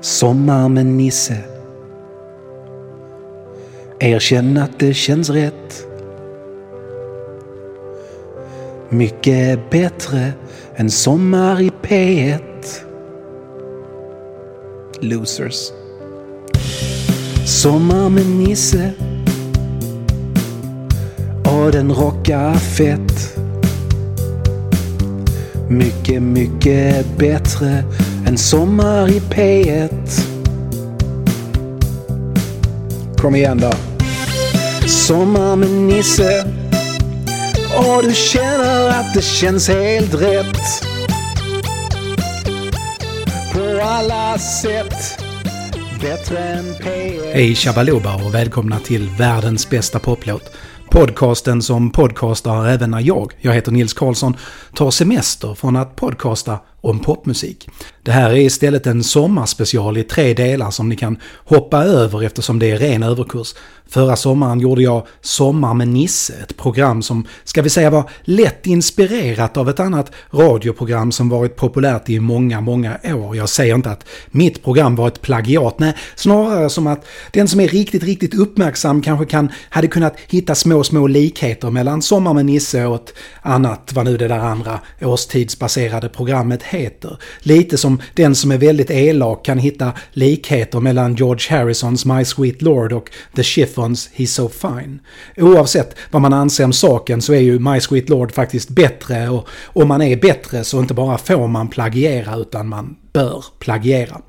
Sommar med Nisse. Erkänn att det känns rätt. Mycket bättre än sommar i P1. Losers. Sommar med Nisse. Och den rockar fett. Mycket, mycket bättre en sommar i P1. Kom igen då. Sommar med Nisse. Och du känner att det känns helt rätt. På alla sätt. Bättre än P1. Hej Shabaloba och välkomna till världens bästa poplåt. Podcasten som podcastar även när jag, jag heter Nils Karlsson, tar semester från att podcasta om popmusik. Det här är istället en sommarspecial i tre delar som ni kan hoppa över eftersom det är ren överkurs. Förra sommaren gjorde jag Sommar med Nisse, ett program som, ska vi säga var lätt inspirerat av ett annat radioprogram som varit populärt i många, många år. Jag säger inte att mitt program var ett plagiat, nej, snarare som att den som är riktigt, riktigt uppmärksam kanske kan, hade kunnat hitta små, små likheter mellan Sommar med Nisse och ett annat, vad nu det där andra årstidsbaserade programmet heter. Lite som som den som är väldigt elak kan hitta likheter mellan George Harrisons My Sweet Lord och The Chiffons He's So Fine. Oavsett vad man anser om saken så är ju My Sweet Lord faktiskt bättre och om man är bättre så inte bara får man plagiera utan man bör plagiera.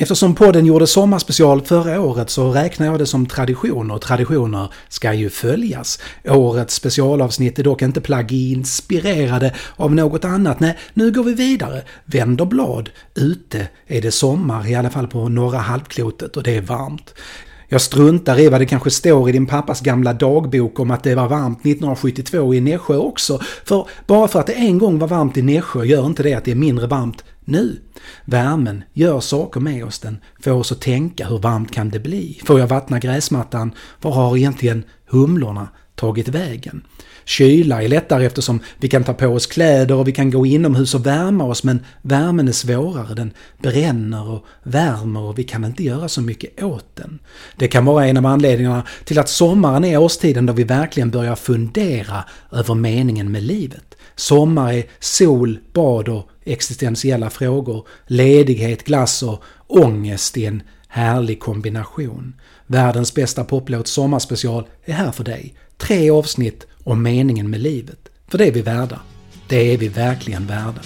Eftersom podden gjorde sommarspecial förra året så räknar jag det som tradition och traditioner ska ju följas. Årets specialavsnitt är dock inte plagg-inspirerade av något annat. Nej, nu går vi vidare. Vänder blad. Ute är det sommar, i alla fall på norra halvklotet och det är varmt. Jag struntar i vad det kanske står i din pappas gamla dagbok om att det var varmt 1972 i Nässjö också. För bara för att det en gång var varmt i Nässjö gör inte det att det är mindre varmt nu. Värmen gör saker med oss, den får oss att tänka hur varmt kan det bli? Får jag vattna gräsmattan? Var har egentligen humlorna tagit vägen? Kyla är lättare eftersom vi kan ta på oss kläder och vi kan gå inomhus och värma oss men värmen är svårare, den bränner och värmer och vi kan inte göra så mycket åt den. Det kan vara en av anledningarna till att sommaren är årstiden då vi verkligen börjar fundera över meningen med livet. Sommar är sol, bad och existentiella frågor, ledighet, glass och ångest i en härlig kombination. Världens bästa poplåt sommarspecial är här för dig. Tre avsnitt om meningen med livet. För det är vi värda. Det är vi verkligen värda.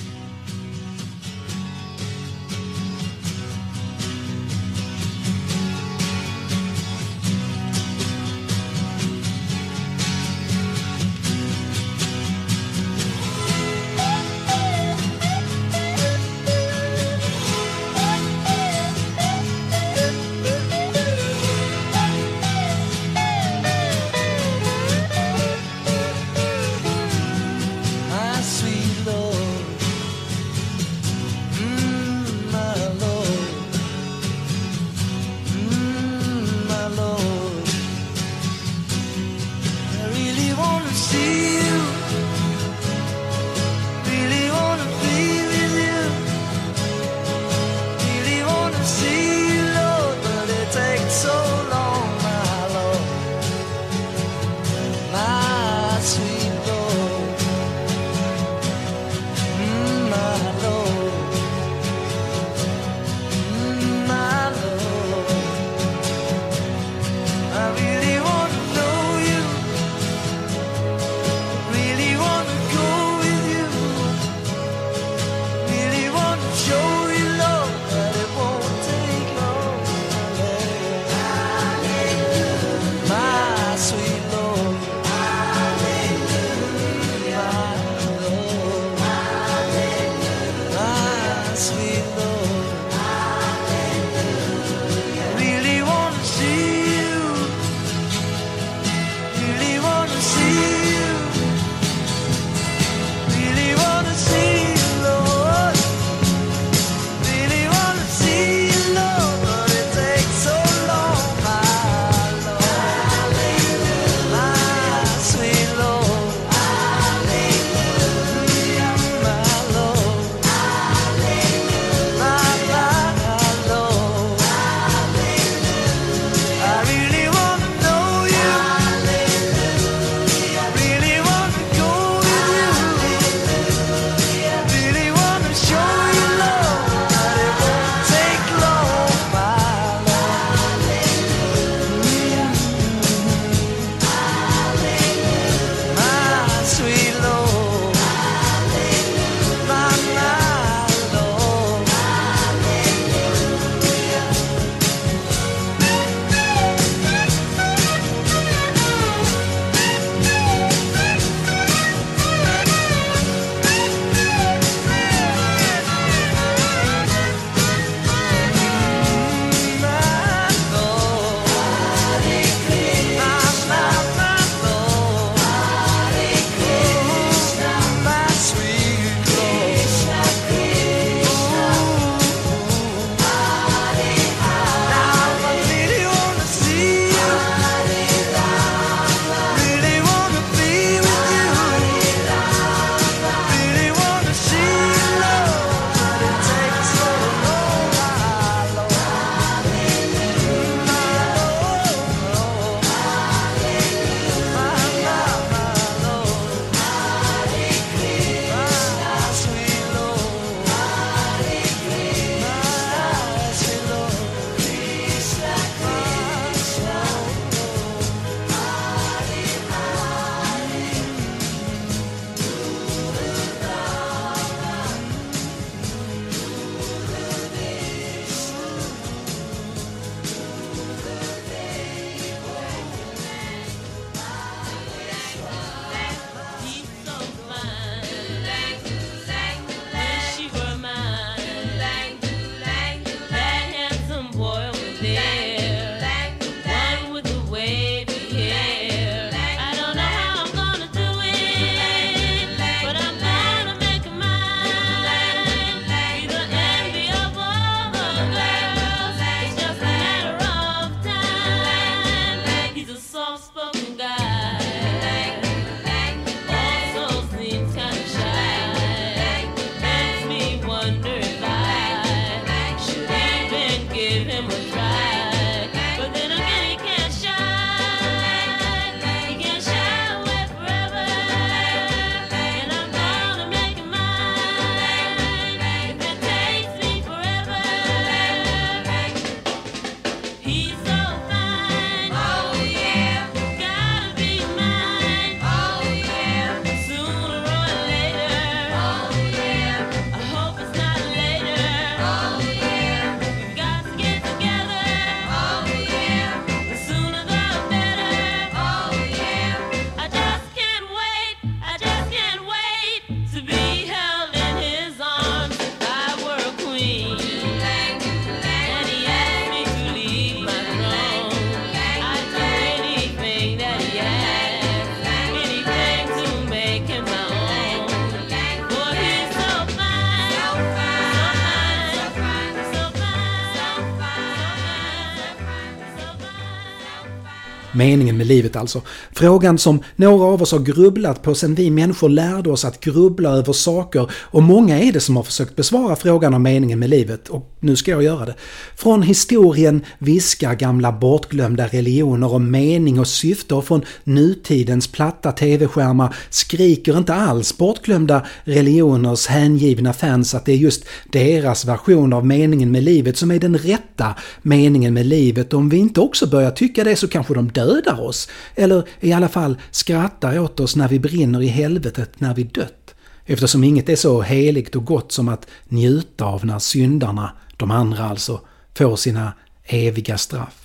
Meningen med livet alltså. Frågan som några av oss har grubblat på sedan vi människor lärde oss att grubbla över saker och många är det som har försökt besvara frågan om meningen med livet och nu ska jag göra det. Från historien viskar gamla bortglömda religioner om mening och syfte och från nutidens platta tv-skärmar skriker inte alls bortglömda religioners hängivna fans att det är just deras version av meningen med livet som är den rätta meningen med livet. Om vi inte också börjar tycka det så kanske de dödar oss. Eller i alla fall skrattar åt oss när vi brinner i helvetet när vi dött. Eftersom inget är så heligt och gott som att njuta av när syndarna, de andra alltså, får sina eviga straff.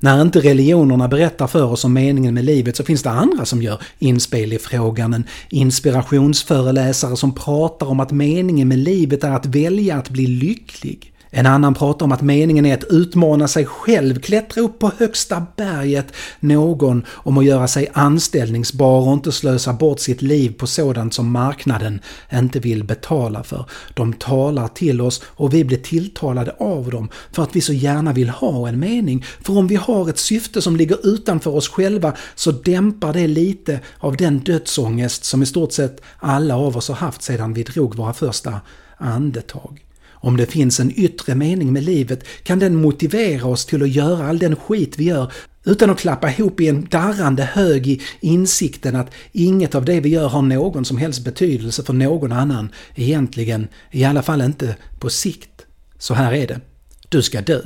När inte religionerna berättar för oss om meningen med livet så finns det andra som gör inspel i frågan. En inspirationsföreläsare som pratar om att meningen med livet är att välja att bli lycklig. En annan pratar om att meningen är att utmana sig själv, klättra upp på högsta berget. Någon om att göra sig anställningsbar och inte slösa bort sitt liv på sådant som marknaden inte vill betala för. De talar till oss och vi blir tilltalade av dem för att vi så gärna vill ha en mening. För om vi har ett syfte som ligger utanför oss själva så dämpar det lite av den dödsångest som i stort sett alla av oss har haft sedan vi drog våra första andetag. Om det finns en yttre mening med livet kan den motivera oss till att göra all den skit vi gör utan att klappa ihop i en darrande hög i insikten att inget av det vi gör har någon som helst betydelse för någon annan egentligen, i alla fall inte på sikt. Så här är det. Du ska dö.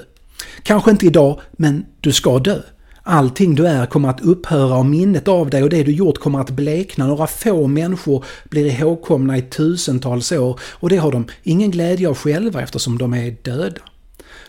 Kanske inte idag, men du ska dö. Allting du är kommer att upphöra och minnet av dig och det du gjort kommer att blekna. Några få människor blir ihågkomna i tusentals år och det har de ingen glädje av själva eftersom de är döda.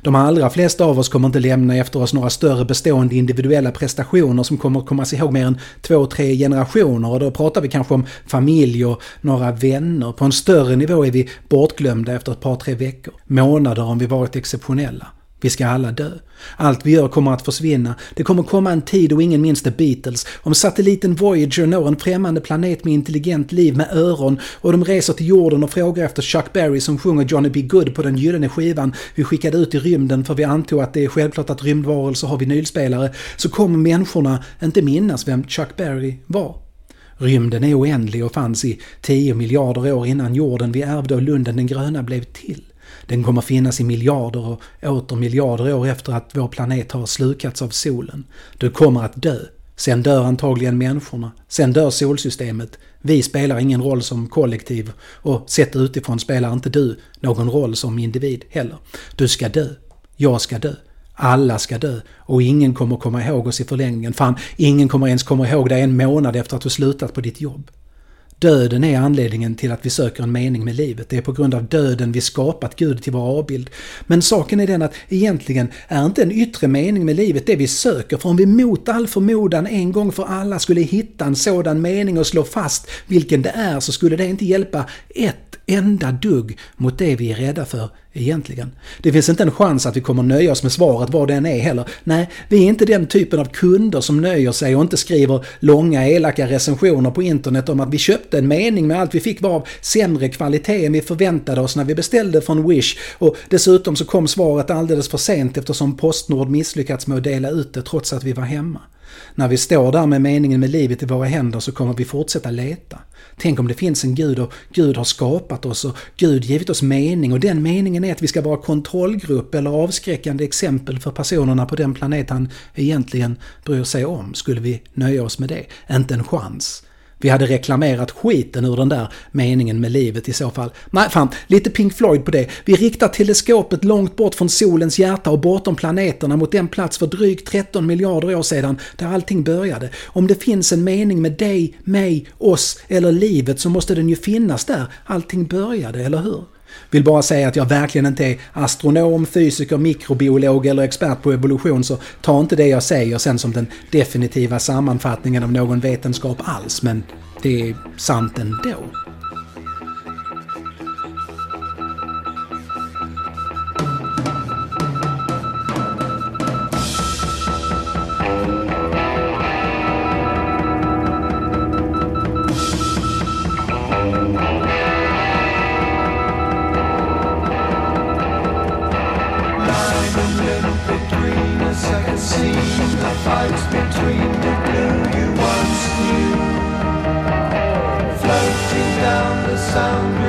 De allra flesta av oss kommer inte lämna efter oss några större bestående individuella prestationer som kommer komma sig ihåg mer än två, tre generationer och då pratar vi kanske om familj och några vänner. På en större nivå är vi bortglömda efter ett par, tre veckor. Månader om vi varit exceptionella. Vi ska alla dö. Allt vi gör kommer att försvinna. Det kommer komma en tid då ingen minns The Beatles. Om satelliten Voyager når en främmande planet med intelligent liv med öron och de reser till jorden och frågar efter Chuck Berry som sjunger Johnny B. Good på den gyllene skivan vi skickade ut i rymden för vi antog att det är självklart att rymdvarelser har vinylspelare, så kommer människorna inte minnas vem Chuck Berry var. Rymden är oändlig och fanns i 10 miljarder år innan jorden vi ärvde och Lunden den gröna blev till. Den kommer finnas i miljarder och åter miljarder år efter att vår planet har slukats av solen. Du kommer att dö. Sen dör antagligen människorna. Sen dör solsystemet. Vi spelar ingen roll som kollektiv och sett utifrån spelar inte du någon roll som individ heller. Du ska dö. Jag ska dö. Alla ska dö och ingen kommer komma ihåg oss i förlängningen. Fan, ingen kommer ens komma ihåg dig en månad efter att du slutat på ditt jobb. Döden är anledningen till att vi söker en mening med livet. Det är på grund av döden vi skapat Gud till vår avbild. Men saken är den att egentligen är inte en yttre mening med livet det vi söker. För om vi mot all förmodan en gång för alla skulle hitta en sådan mening och slå fast vilken det är så skulle det inte hjälpa ett enda dugg mot det vi är rädda för egentligen. Det finns inte en chans att vi kommer nöja oss med svaret vad den är heller. Nej, vi är inte den typen av kunder som nöjer sig och inte skriver långa elaka recensioner på internet om att vi köpte en mening med allt vi fick var av sämre kvalitet än vi förväntade oss när vi beställde från Wish och dessutom så kom svaret alldeles för sent eftersom Postnord misslyckats med att dela ut det trots att vi var hemma. När vi står där med meningen med livet i våra händer så kommer vi fortsätta leta. Tänk om det finns en Gud och Gud har skapat oss och Gud givit oss mening och den meningen är att vi ska vara kontrollgrupp eller avskräckande exempel för personerna på den planet han egentligen bryr sig om. Skulle vi nöja oss med det? Inte en chans. Vi hade reklamerat skiten ur den där meningen med livet i så fall. Nej, fan, lite Pink Floyd på det. Vi riktar teleskopet långt bort från solens hjärta och bortom planeterna mot den plats för drygt 13 miljarder år sedan där allting började. Om det finns en mening med dig, mig, oss eller livet så måste den ju finnas där allting började, eller hur? Vill bara säga att jag verkligen inte är astronom, fysiker, mikrobiolog eller expert på evolution så ta inte det jag säger sen som den definitiva sammanfattningen av någon vetenskap alls, men det är sant ändå.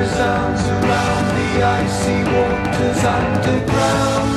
Sound resounds around the icy waters underground.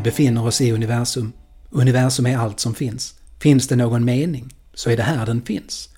Vi befinner oss i universum. Universum är allt som finns. Finns det någon mening, så är det här den finns.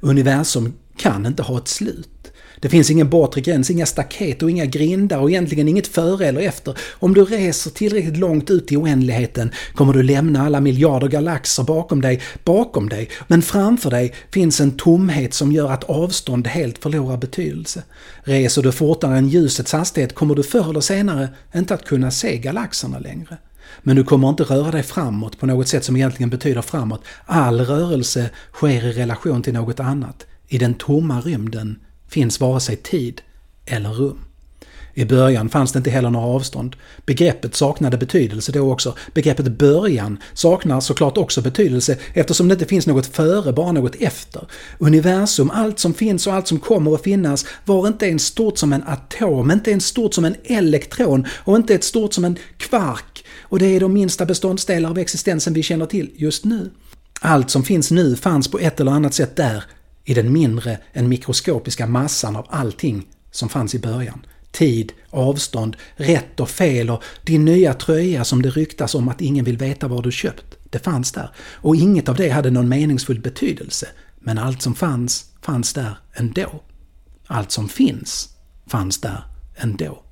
Universum kan inte ha ett slut. Det finns ingen bortre gräns, inga staket och inga grindar och egentligen inget före eller efter. Om du reser tillräckligt långt ut i oändligheten kommer du lämna alla miljarder galaxer bakom dig, bakom dig. Men framför dig finns en tomhet som gör att avstånd helt förlorar betydelse. Reser du fortare än ljusets hastighet kommer du förr eller senare inte att kunna se galaxerna längre. Men du kommer inte röra dig framåt på något sätt som egentligen betyder framåt. All rörelse sker i relation till något annat. I den tomma rymden finns vare sig tid eller rum. I början fanns det inte heller några avstånd. Begreppet saknade betydelse då också. Begreppet början saknar såklart också betydelse eftersom det inte finns något före, bara något efter. Universum, allt som finns och allt som kommer att finnas var inte ens stort som en atom, inte ens stort som en elektron och inte ens stort som en kvark. Och det är de minsta beståndsdelar av existensen vi känner till just nu. Allt som finns nu fanns på ett eller annat sätt där, i den mindre än mikroskopiska massan av allting som fanns i början. Tid, avstånd, rätt och fel och din nya tröja som det ryktas om att ingen vill veta var du köpt. Det fanns där. Och inget av det hade någon meningsfull betydelse. Men allt som fanns, fanns där ändå. Allt som finns, fanns där ändå.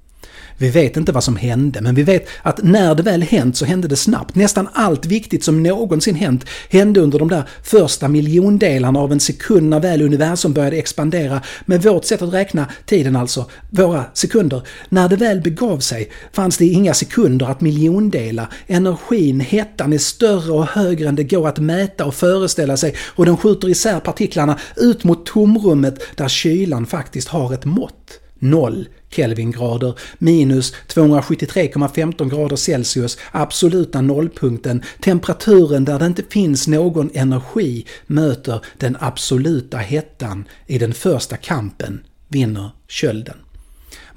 Vi vet inte vad som hände, men vi vet att när det väl hänt så hände det snabbt. Nästan allt viktigt som någonsin hänt hände under de där första miljondelarna av en sekund när väl universum började expandera. Med vårt sätt att räkna tiden alltså, våra sekunder. När det väl begav sig fanns det inga sekunder att miljondela. Energin, hettan är större och högre än det går att mäta och föreställa sig och den skjuter isär partiklarna ut mot tomrummet där kylan faktiskt har ett mått. 0 Kelvingrader minus 273,15 grader Celsius, absoluta nollpunkten, temperaturen där det inte finns någon energi möter den absoluta hettan i den första kampen, vinner kölden.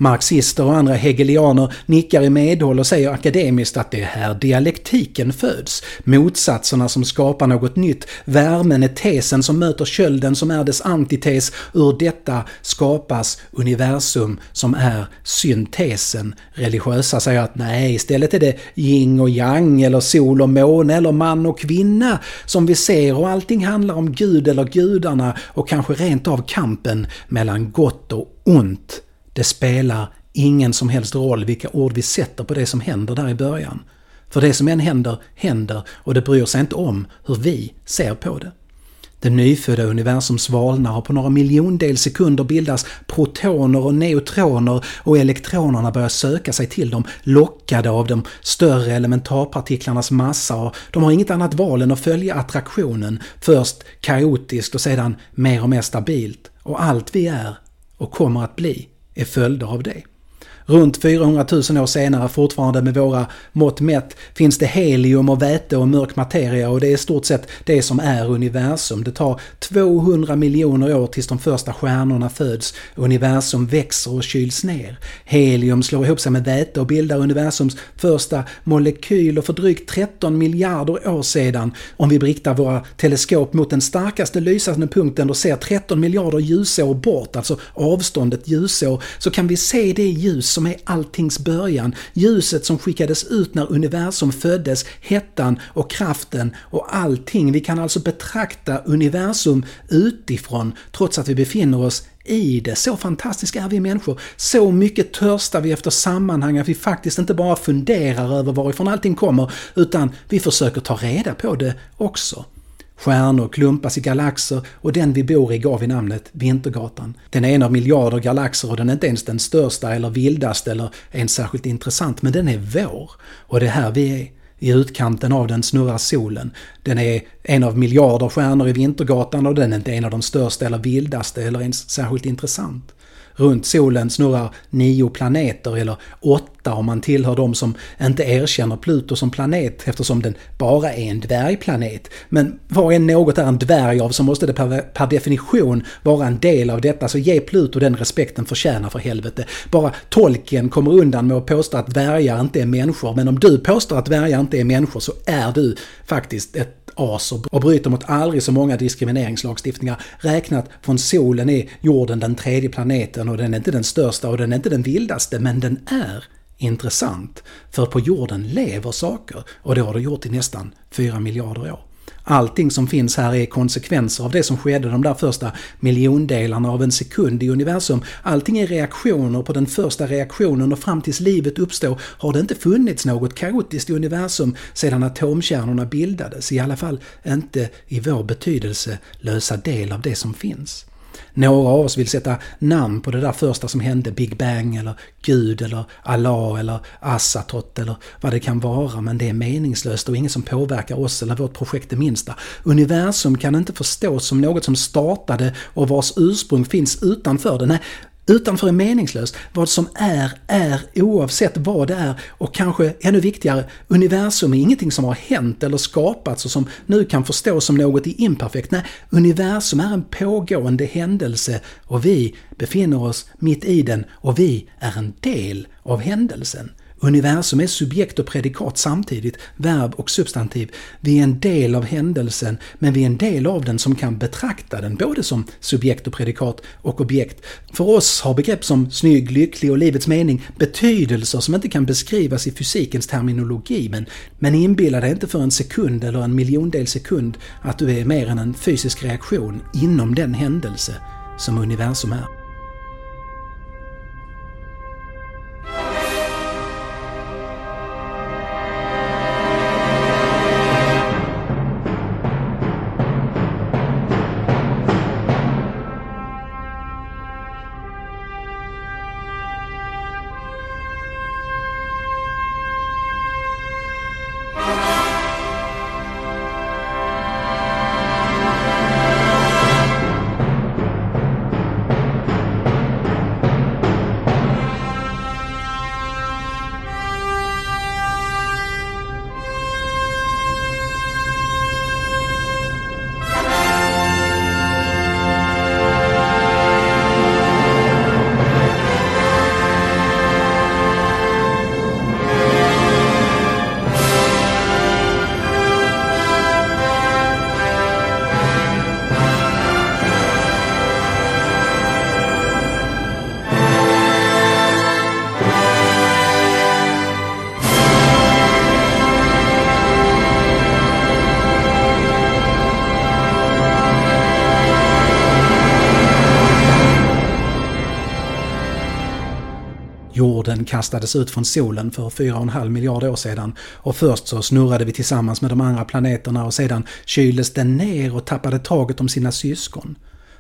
Marxister och andra hegelianer nickar i medhåll och säger akademiskt att det är här dialektiken föds. Motsatserna som skapar något nytt. Värmen är tesen som möter kölden som är dess antites. Ur detta skapas universum som är syntesen. Religiösa säger att nej, istället är det yin och yang eller sol och måne eller man och kvinna som vi ser och allting handlar om Gud eller gudarna och kanske rent av kampen mellan gott och ont. Det spelar ingen som helst roll vilka ord vi sätter på det som händer där i början. För det som än händer, händer och det bryr sig inte om hur vi ser på det. Det nyfödda universum svalnar och på några miljondels sekunder bildas protoner och neutroner och elektronerna börjar söka sig till dem, lockade av de större elementarpartiklarnas massa och de har inget annat val än att följa attraktionen, först kaotiskt och sedan mer och mer stabilt. Och allt vi är och kommer att bli är följder av det. Runt 400 000 år senare, fortfarande med våra mått mätt, finns det helium och väte och mörk materia och det är i stort sett det som är universum. Det tar 200 miljoner år tills de första stjärnorna föds. Universum växer och kyls ner. Helium slår ihop sig med väte och bildar universums första molekyl och för drygt 13 miljarder år sedan, om vi riktar våra teleskop mot den starkaste lysande punkten och ser 13 miljarder ljusår bort, alltså avståndet ljusår, så kan vi se det ljus som är alltings början. Ljuset som skickades ut när universum föddes, hettan och kraften och allting. Vi kan alltså betrakta universum utifrån trots att vi befinner oss i det. Så fantastiska är vi människor. Så mycket törstar vi efter sammanhang att vi faktiskt inte bara funderar över varifrån allting kommer utan vi försöker ta reda på det också. Stjärnor klumpas i galaxer och den vi bor i gav vi namnet Vintergatan. Den är en av miljarder galaxer och den är inte ens den största eller vildaste eller ens särskilt intressant, men den är vår. Och det är här vi är. I utkanten av den snurrar solen. Den är en av miljarder stjärnor i Vintergatan och den är inte en av de största eller vildaste eller ens särskilt intressant. Runt solen snurrar nio planeter, eller åtta om man tillhör de som inte erkänner Pluto som planet eftersom den bara är en dvärgplanet. Men vad än något är en dvärg av så måste det per, per definition vara en del av detta, så ge Pluto den respekten förtjänar för helvete. Bara tolken kommer undan med att påstå att dvärgar inte är människor, men om du påstår att dvärgar inte är människor så är du faktiskt ett as och bryter mot aldrig så många diskrimineringslagstiftningar. Räknat från solen är jorden den tredje planeten och den är inte den största och den är inte den vildaste men den är intressant. För på jorden lever saker och det har det gjort i nästan 4 miljarder år. Allting som finns här är konsekvenser av det som skedde de där första miljondelarna av en sekund i universum. Allting är reaktioner på den första reaktionen och fram tills livet uppstår har det inte funnits något kaotiskt i universum sedan atomkärnorna bildades. I alla fall inte i vår betydelselösa del av det som finns. Några av oss vill sätta namn på det där första som hände, Big Bang eller Gud eller Allah eller Assatot eller vad det kan vara, men det är meningslöst och inget som påverkar oss eller vårt projekt det minsta. Universum kan inte förstås som något som startade och vars ursprung finns utanför det. Nej, Utanför är meningslöst. Vad som är, är oavsett vad det är. Och kanske ännu viktigare, universum är ingenting som har hänt eller skapats och som nu kan förstås som något i imperfekt. Nej, universum är en pågående händelse och vi befinner oss mitt i den och vi är en del av händelsen. Universum är subjekt och predikat samtidigt, verb och substantiv. Vi är en del av händelsen, men vi är en del av den som kan betrakta den både som subjekt och predikat och objekt. För oss har begrepp som snygg, lycklig och livets mening betydelser som inte kan beskrivas i fysikens terminologi, men, men inbilla dig inte för en sekund eller en miljondel sekund att du är mer än en fysisk reaktion inom den händelse som universum är. Solen kastades ut från solen för 4,5 miljarder år sedan. Och först så snurrade vi tillsammans med de andra planeterna och sedan kyldes den ner och tappade taget om sina syskon.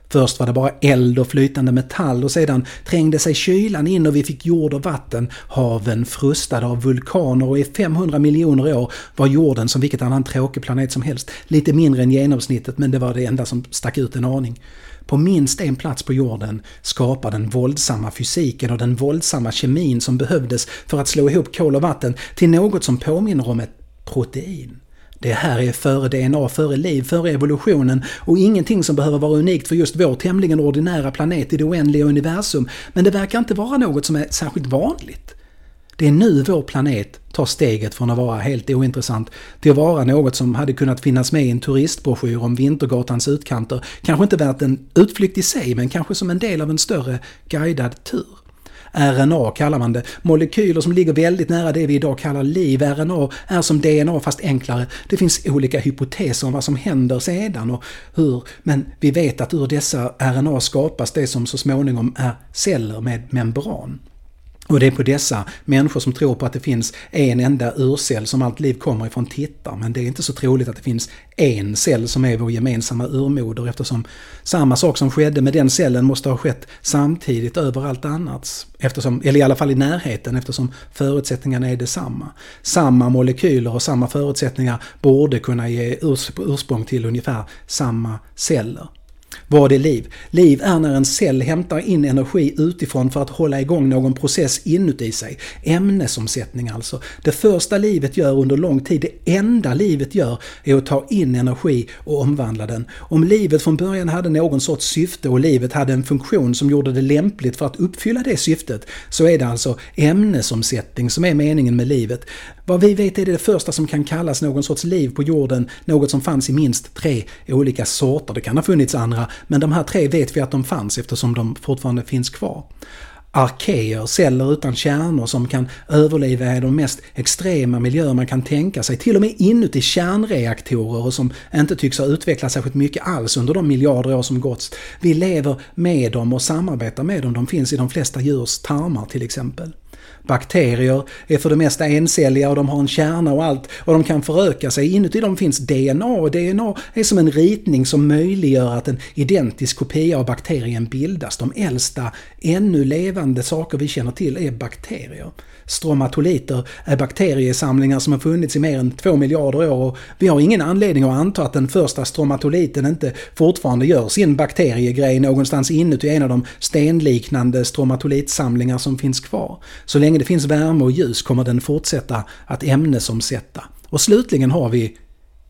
Först var det bara eld och flytande metall och sedan trängde sig kylan in och vi fick jord och vatten. Haven frustade av vulkaner och i 500 miljoner år var jorden som vilket annan tråkig planet som helst. Lite mindre än genomsnittet men det var det enda som stack ut en aning. På minst en plats på jorden skapar den våldsamma fysiken och den våldsamma kemin som behövdes för att slå ihop kol och vatten till något som påminner om ett protein. Det här är före DNA, före liv, före evolutionen och ingenting som behöver vara unikt för just vår tämligen ordinära planet i det oändliga universum. Men det verkar inte vara något som är särskilt vanligt. Det är nu vår planet tar steget från att vara helt ointressant till att vara något som hade kunnat finnas med i en turistbroschyr om Vintergatans utkanter. Kanske inte värt en utflykt i sig, men kanske som en del av en större guidad tur. RNA kallar man det. Molekyler som ligger väldigt nära det vi idag kallar liv. RNA är som DNA fast enklare. Det finns olika hypoteser om vad som händer sedan och hur. Men vi vet att ur dessa RNA skapas det som så småningom är celler med membran. Och det är på dessa människor som tror på att det finns en enda urcell som allt liv kommer ifrån tittar. Men det är inte så troligt att det finns en cell som är vår gemensamma urmoder eftersom samma sak som skedde med den cellen måste ha skett samtidigt överallt annat. Eftersom, eller i alla fall i närheten eftersom förutsättningarna är detsamma. Samma molekyler och samma förutsättningar borde kunna ge ursprung till ungefär samma celler. Vad är liv? Liv är när en cell hämtar in energi utifrån för att hålla igång någon process inuti sig. Ämnesomsättning alltså. Det första livet gör under lång tid, det enda livet gör, är att ta in energi och omvandla den. Om livet från början hade någon sorts syfte och livet hade en funktion som gjorde det lämpligt för att uppfylla det syftet, så är det alltså ämnesomsättning som är meningen med livet. Vad vi vet är det det första som kan kallas någon sorts liv på jorden, något som fanns i minst tre olika sorter. Det kan ha funnits andra, men de här tre vet vi att de fanns eftersom de fortfarande finns kvar. Arkeer, celler utan kärnor som kan överleva i de mest extrema miljöer man kan tänka sig. Till och med inuti kärnreaktorer och som inte tycks ha utvecklats särskilt mycket alls under de miljarder år som gått. Vi lever med dem och samarbetar med dem. De finns i de flesta djurs tarmar till exempel. Bakterier är för det mesta encelliga och de har en kärna och allt och de kan föröka sig. Inuti dem finns DNA och DNA är som en ritning som möjliggör att en identisk kopia av bakterien bildas. De äldsta ännu levande saker vi känner till är bakterier. Stromatoliter är bakteriesamlingar som har funnits i mer än två miljarder år och vi har ingen anledning att anta att den första stromatoliten inte fortfarande gör sin bakteriegrej någonstans inuti en av de stenliknande stromatolitsamlingar som finns kvar. Så länge det finns värme och ljus kommer den fortsätta att ämnesomsätta. Och slutligen har vi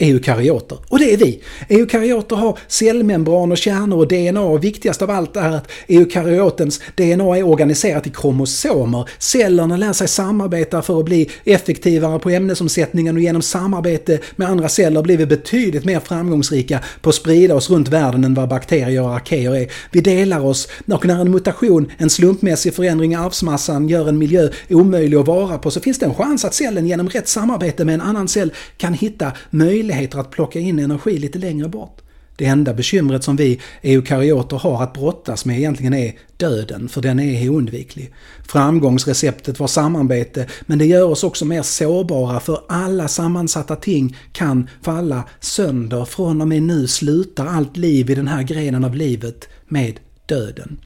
eukaryoter. Och det är vi! Eukaryoter har cellmembran och kärnor och DNA och viktigast av allt är att eukaryotens DNA är organiserat i kromosomer. Cellerna lär sig samarbeta för att bli effektivare på ämnesomsättningen och genom samarbete med andra celler blir vi betydligt mer framgångsrika på att sprida oss runt världen än vad bakterier och arkeer är. Vi delar oss och när en mutation, en slumpmässig förändring i arvsmassan gör en miljö omöjlig att vara på så finns det en chans att cellen genom rätt samarbete med en annan cell kan hitta möjligheter möjligheter att plocka in energi lite längre bort. Det enda bekymret som vi eukaryoter har att brottas med egentligen är döden, för den är oundviklig. Framgångsreceptet var samarbete, men det gör oss också mer sårbara för alla sammansatta ting kan falla sönder. Från och med nu slutar allt liv i den här grenen av livet med döden.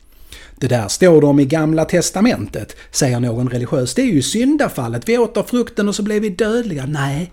Det där står det om i Gamla Testamentet, säger någon religiös. Det är ju syndafallet. Vi åt av frukten och så blev vi dödliga. Nej,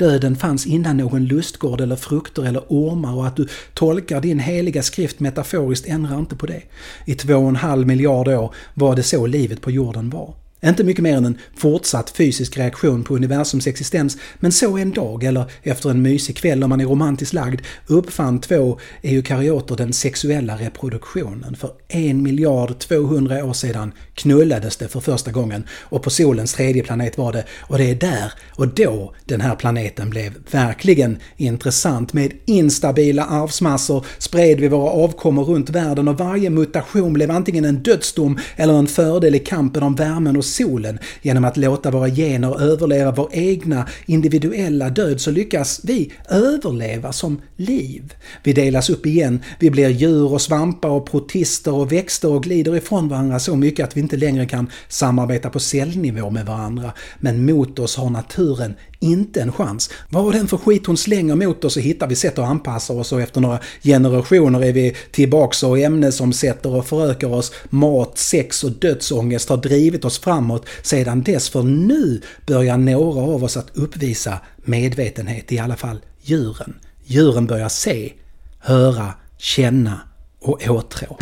Döden fanns innan någon lustgård eller frukter eller ormar och att du tolkar din heliga skrift metaforiskt ändrar inte på det. I två och en halv miljard år var det så livet på jorden var. Inte mycket mer än en fortsatt fysisk reaktion på universums existens, men så en dag, eller efter en mysig kväll om man är romantiskt lagd, uppfann två eukaryoter den sexuella reproduktionen. För en miljard 200 år sedan knullades det för första gången och på solens tredje planet var det. Och det är där och då den här planeten blev verkligen intressant. Med instabila arvsmassor spred vi våra avkommor runt världen och varje mutation blev antingen en dödsdom eller en fördel i kampen om värmen och solen. Genom att låta våra gener överleva vår egna individuella död så lyckas vi överleva som liv. Vi delas upp igen, vi blir djur och svampar och protister och växter och glider ifrån varandra så mycket att vi inte längre kan samarbeta på cellnivå med varandra. Men mot oss har naturen inte en chans. Vad den för skit hon slänger mot oss så hittar vi sätt att anpassa oss och efter några generationer är vi tillbaks och ämnesomsätter och förökar oss. Mat, sex och dödsångest har drivit oss framåt sedan dess för nu börjar några av oss att uppvisa medvetenhet, i alla fall djuren. Djuren börjar se, höra, känna och åtrå.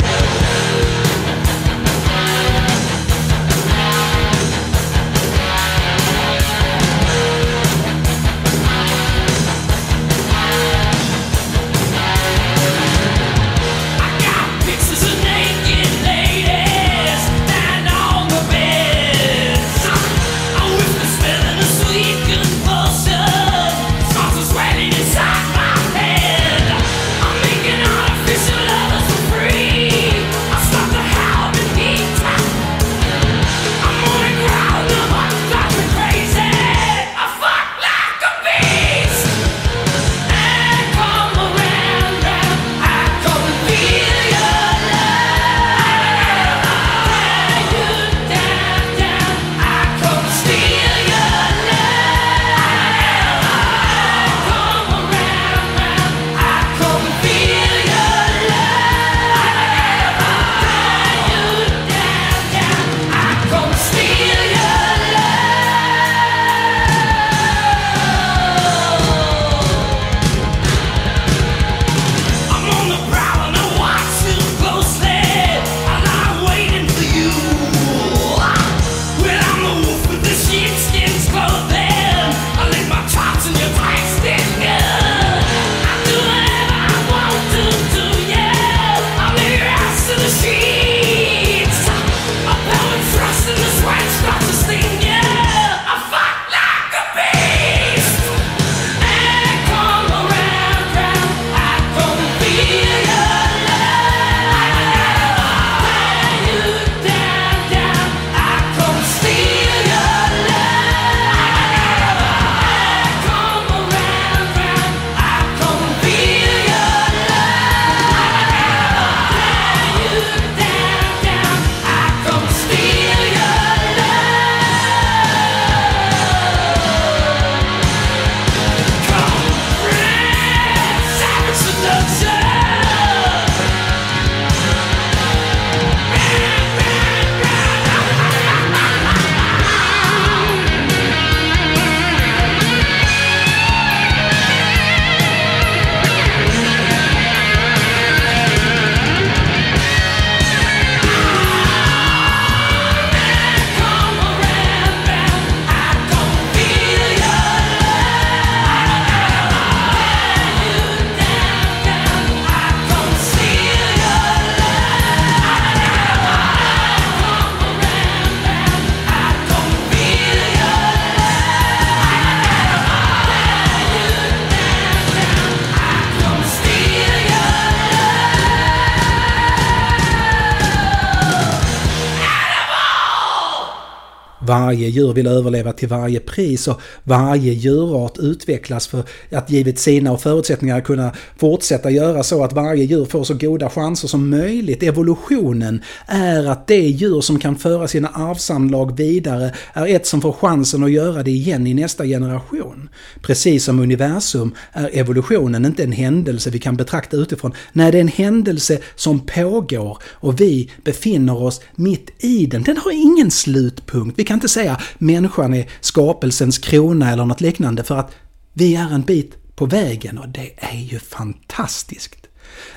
Varje djur vill överleva till varje pris och varje djurart utvecklas för att givet sina och förutsättningar kunna fortsätta göra så att varje djur får så goda chanser som möjligt. Evolutionen är att det djur som kan föra sina arvsanlag vidare är ett som får chansen att göra det igen i nästa generation. Precis som universum är evolutionen inte en händelse vi kan betrakta utifrån. Nej, det är en händelse som pågår och vi befinner oss mitt i den. Den har ingen slutpunkt. Vi kan inte säga människan är skapelsens krona eller något liknande för att vi är en bit på vägen och det är ju fantastiskt.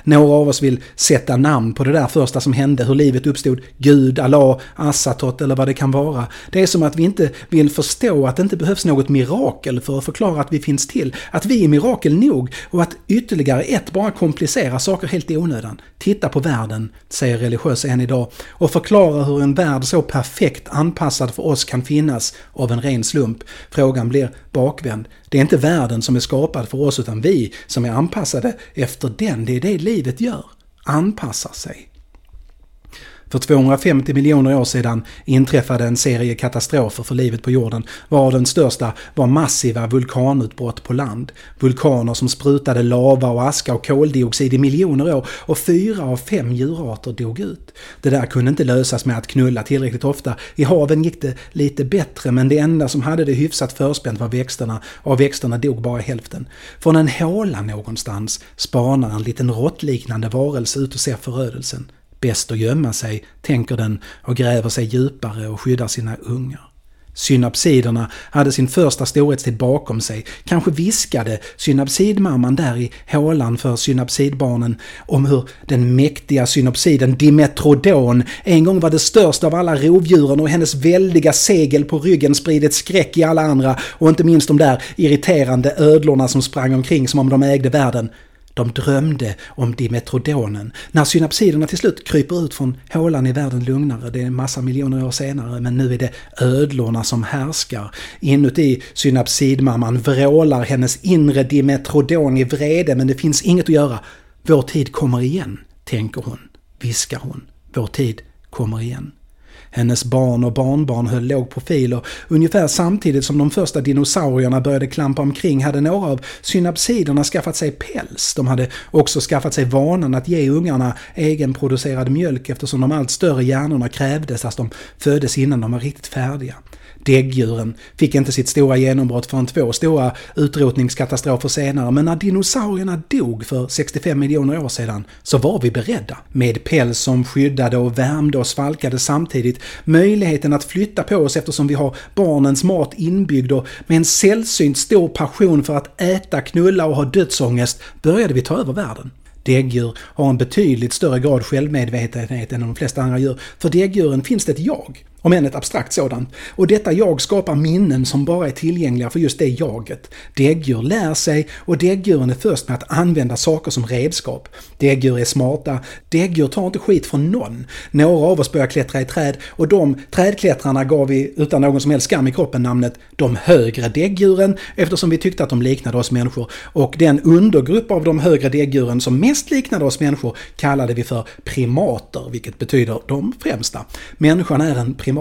Några av oss vill sätta namn på det där första som hände, hur livet uppstod, Gud, Allah, Assatot eller vad det kan vara. Det är som att vi inte vill förstå att det inte behövs något mirakel för att förklara att vi finns till. Att vi är mirakel nog och att ytterligare ett bara komplicerar saker helt i onödan. Titta på världen, säger religiösa än idag, och förklara hur en värld så perfekt anpassad för oss kan finnas av en ren slump. Frågan blir bakvänd. Det är inte världen som är skapad för oss utan vi som är anpassade efter den. Det är det livet gör. Anpassar sig. För 250 miljoner år sedan inträffade en serie katastrofer för livet på jorden, varav den största var massiva vulkanutbrott på land. Vulkaner som sprutade lava och aska och koldioxid i miljoner år och fyra av fem djurarter dog ut. Det där kunde inte lösas med att knulla tillräckligt ofta. I haven gick det lite bättre men det enda som hade det hyfsat förspänt var växterna och av växterna dog bara hälften. Från en håla någonstans spanar en liten råttliknande varelse ut och ser förödelsen. Bäst att gömma sig, tänker den och gräver sig djupare och skyddar sina ungar. Synapsiderna hade sin första storhetstid bakom sig. Kanske viskade synapsidmamman där i hålan för synapsidbarnen om hur den mäktiga synapsiden Dimetrodon en gång var det största av alla rovdjuren och hennes väldiga segel på ryggen spridit skräck i alla andra och inte minst de där irriterande ödlorna som sprang omkring som om de ägde världen. De drömde om Dimetrodonen. När synapsiderna till slut kryper ut från hålan i världen lugnare, det är en massa miljoner år senare, men nu är det ödlorna som härskar. Inuti synapsidmamman vrålar hennes inre Dimetrodon i vrede, men det finns inget att göra. Vår tid kommer igen, tänker hon, viskar hon. Vår tid kommer igen. Hennes barn och barnbarn höll låg profil och ungefär samtidigt som de första dinosaurierna började klampa omkring hade några av synapsiderna skaffat sig päls. De hade också skaffat sig vanan att ge ungarna egenproducerad mjölk eftersom de allt större hjärnorna krävdes att de föddes innan de var riktigt färdiga. Däggdjuren fick inte sitt stora genombrott förrän två stora utrotningskatastrofer senare, men när dinosaurierna dog för 65 miljoner år sedan så var vi beredda. Med päls som skyddade och värmde och svalkade samtidigt, möjligheten att flytta på oss eftersom vi har barnens mat inbyggd och med en sällsynt stor passion för att äta, knulla och ha dödsångest började vi ta över världen. Däggdjur har en betydligt större grad självmedvetenhet än de flesta andra djur. För däggdjuren finns det ett jag, om än ett abstrakt sådant. Och detta jag skapar minnen som bara är tillgängliga för just det jaget. Däggdjur lär sig och däggdjuren är först med att använda saker som redskap. Däggdjur är smarta, däggdjur tar inte skit från någon. Några av oss börjar klättra i träd och de trädklättrarna gav vi utan någon som helst skam i kroppen namnet de högre däggdjuren eftersom vi tyckte att de liknade oss människor. Och den undergrupp av de högre däggdjuren som mest liknade oss människor kallade vi för primater, vilket betyder de främsta. Människan är en primat.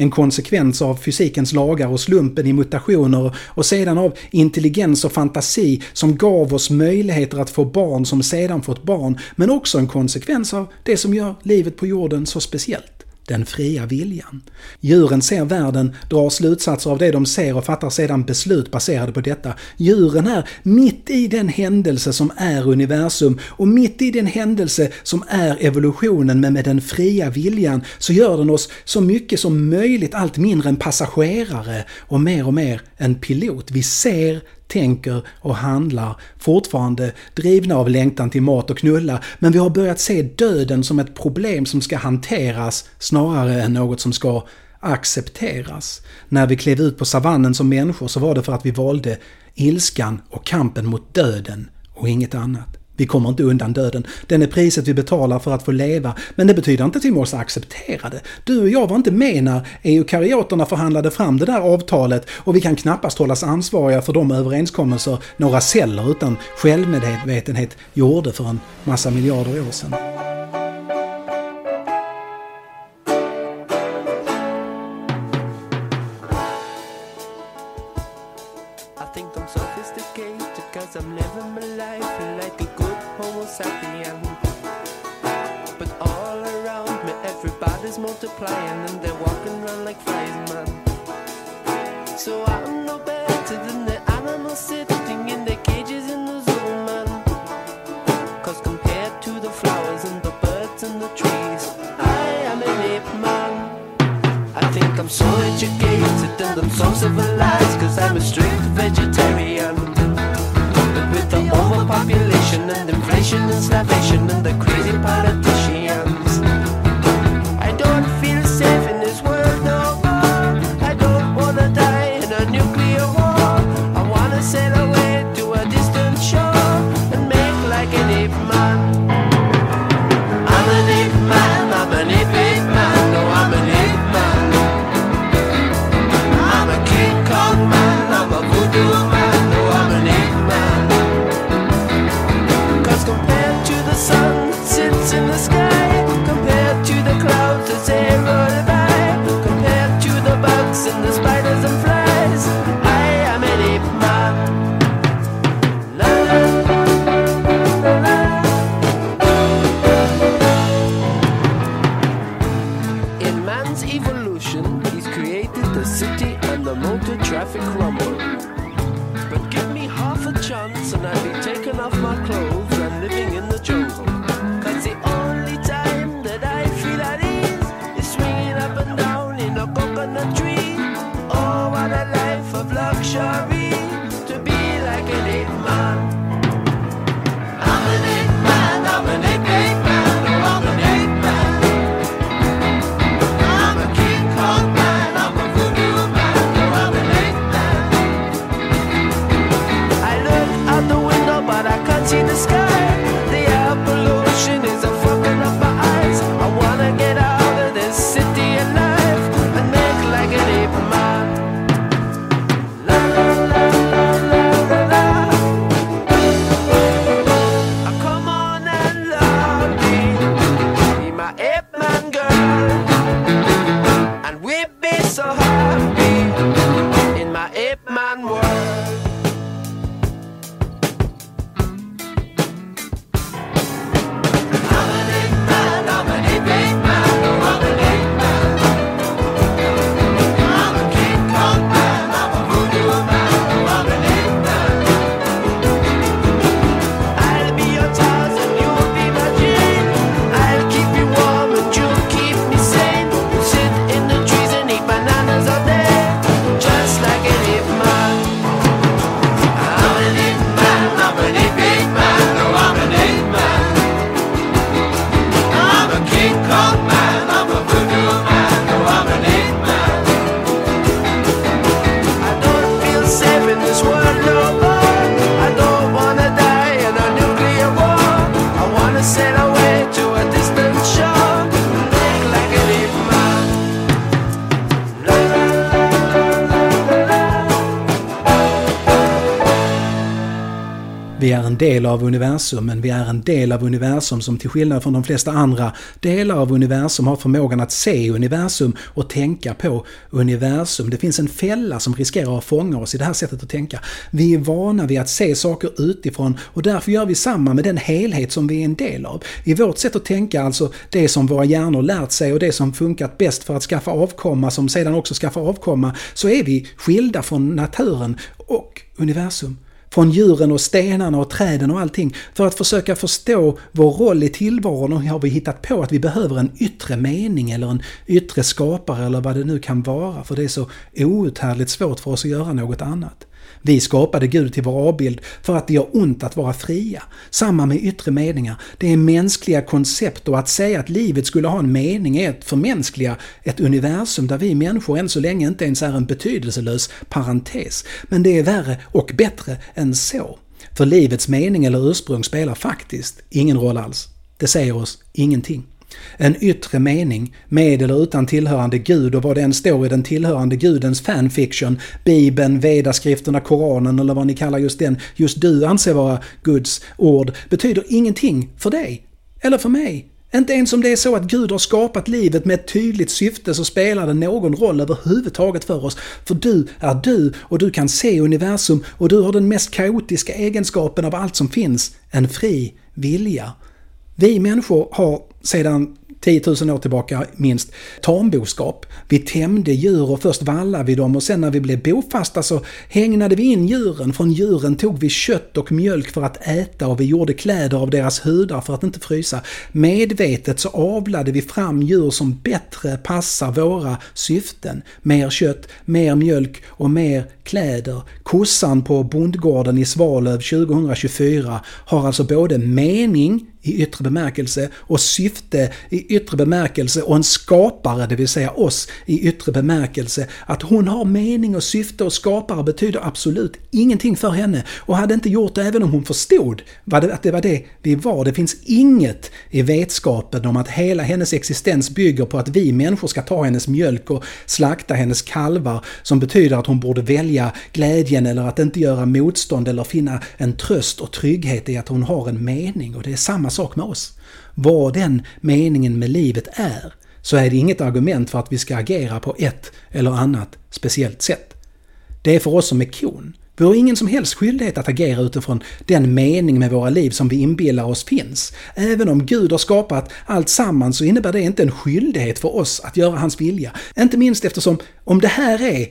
En konsekvens av fysikens lagar och slumpen i mutationer och sedan av intelligens och fantasi som gav oss möjligheter att få barn som sedan fått barn, men också en konsekvens av det som gör livet på jorden så speciellt den fria viljan. Djuren ser världen, drar slutsatser av det de ser och fattar sedan beslut baserade på detta. Djuren är mitt i den händelse som är universum och mitt i den händelse som är evolutionen men med den fria viljan så gör den oss så mycket som möjligt allt mindre en passagerare och mer och mer en pilot. Vi ser, tänker och handlar, fortfarande drivna av längtan till mat och knulla, men vi har börjat se döden som ett problem som ska hanteras snarare än något som ska accepteras. När vi klev ut på savannen som människor så var det för att vi valde ilskan och kampen mot döden och inget annat. Vi kommer inte undan döden. Den är priset vi betalar för att få leva, men det betyder inte att vi måste acceptera det. Du och jag var inte med när eukaryoterna förhandlade fram det där avtalet och vi kan knappast hållas ansvariga för de överenskommelser några celler utan självmedvetenhet gjorde för en massa miljarder år sedan. Multiplying and they're walking around like flies, man. So I'm no better than the animals sitting in their cages in the zoo, man. Cause compared to the flowers and the birds and the trees, I am an ape man. I think I'm so educated and I'm so civilized Cause I'm a strict vegetarian But with the overpopulation and inflation and starvation del av universum, men vi är en del av universum som till skillnad från de flesta andra delar av universum har förmågan att se universum och tänka på universum. Det finns en fälla som riskerar att fånga oss i det här sättet att tänka. Vi är vana vid att se saker utifrån och därför gör vi samma med den helhet som vi är en del av. I vårt sätt att tänka, alltså det som våra hjärnor lärt sig och det som funkat bäst för att skaffa avkomma som sedan också skaffar avkomma, så är vi skilda från naturen och universum. Från djuren och stenarna och träden och allting. För att försöka förstå vår roll i tillvaron och har vi hittat på att vi behöver en yttre mening eller en yttre skapare eller vad det nu kan vara. För det är så outhärdligt svårt för oss att göra något annat. Vi skapade Gud till vår avbild för att det gör ont att vara fria. Samma med yttre meningar. Det är mänskliga koncept och att säga att livet skulle ha en mening är att förmänskliga ett universum där vi människor än så länge inte ens är en betydelselös parentes. Men det är värre och bättre än så. För livets mening eller ursprung spelar faktiskt ingen roll alls. Det säger oss ingenting. En yttre mening, med eller utan tillhörande gud och vad det än står i den tillhörande gudens fanfiction, bibeln, vedaskrifterna, koranen eller vad ni kallar just den, just du anser vara Guds ord, betyder ingenting för dig. Eller för mig. Inte ens om det är så att Gud har skapat livet med ett tydligt syfte så spelar det någon roll överhuvudtaget för oss. För du är du och du kan se universum och du har den mest kaotiska egenskapen av allt som finns, en fri vilja. Vi människor har sedan 10 000 år tillbaka minst, tamboskap. Vi tämjde djur och först vallade vi dem och sen när vi blev bofasta så hägnade vi in djuren. Från djuren tog vi kött och mjölk för att äta och vi gjorde kläder av deras hudar för att inte frysa. Medvetet så avlade vi fram djur som bättre passar våra syften. Mer kött, mer mjölk och mer kläder. Kossan på bondgården i Svalöv 2024 har alltså både mening i yttre bemärkelse och syfte i yttre bemärkelse och en skapare, det vill säga oss, i yttre bemärkelse. Att hon har mening och syfte och skapare betyder absolut ingenting för henne och hade inte gjort det även om hon förstod att det var det vi var. Det finns inget i vetskapen om att hela hennes existens bygger på att vi människor ska ta hennes mjölk och slakta hennes kalvar som betyder att hon borde välja glädjen eller att inte göra motstånd eller finna en tröst och trygghet i att hon har en mening och det är samma sak med oss. Vad den meningen med livet är, så är det inget argument för att vi ska agera på ett eller annat speciellt sätt. Det är för oss som är kon. Vi har ingen som helst skyldighet att agera utifrån den mening med våra liv som vi inbillar oss finns. Även om Gud har skapat allt samman så innebär det inte en skyldighet för oss att göra hans vilja. Inte minst eftersom om det här är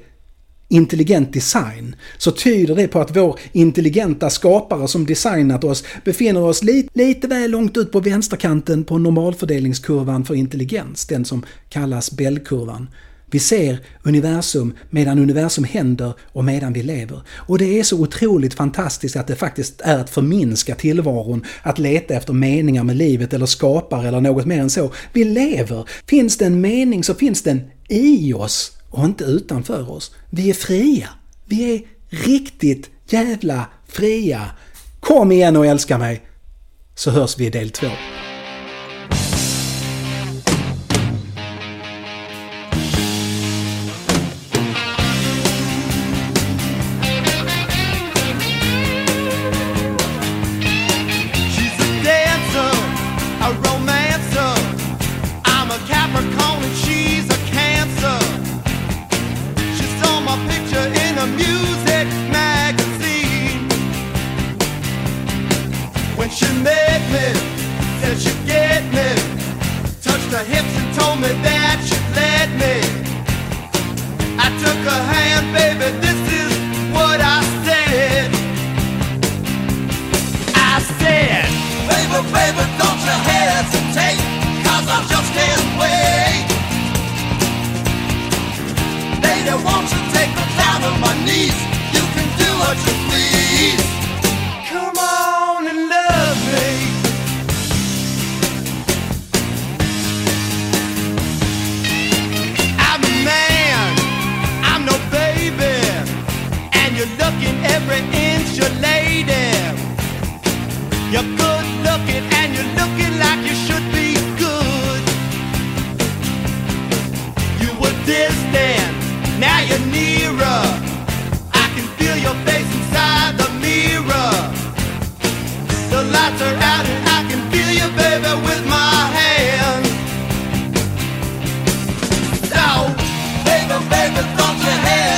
intelligent design så tyder det på att vår intelligenta skapare som designat oss befinner oss lite, lite väl långt ut på vänsterkanten på normalfördelningskurvan för intelligens, den som kallas Bellkurvan. Vi ser universum medan universum händer och medan vi lever. Och det är så otroligt fantastiskt att det faktiskt är att förminska tillvaron, att leta efter meningar med livet eller skapare eller något mer än så. Vi lever! Finns det en mening så finns den i oss och inte utanför oss. Vi är fria. Vi är riktigt jävla fria. Kom igen och älska mig! Så hörs vi i del två. lights are out. I can feel you, baby, with my hand. Baby, baby, thought you had.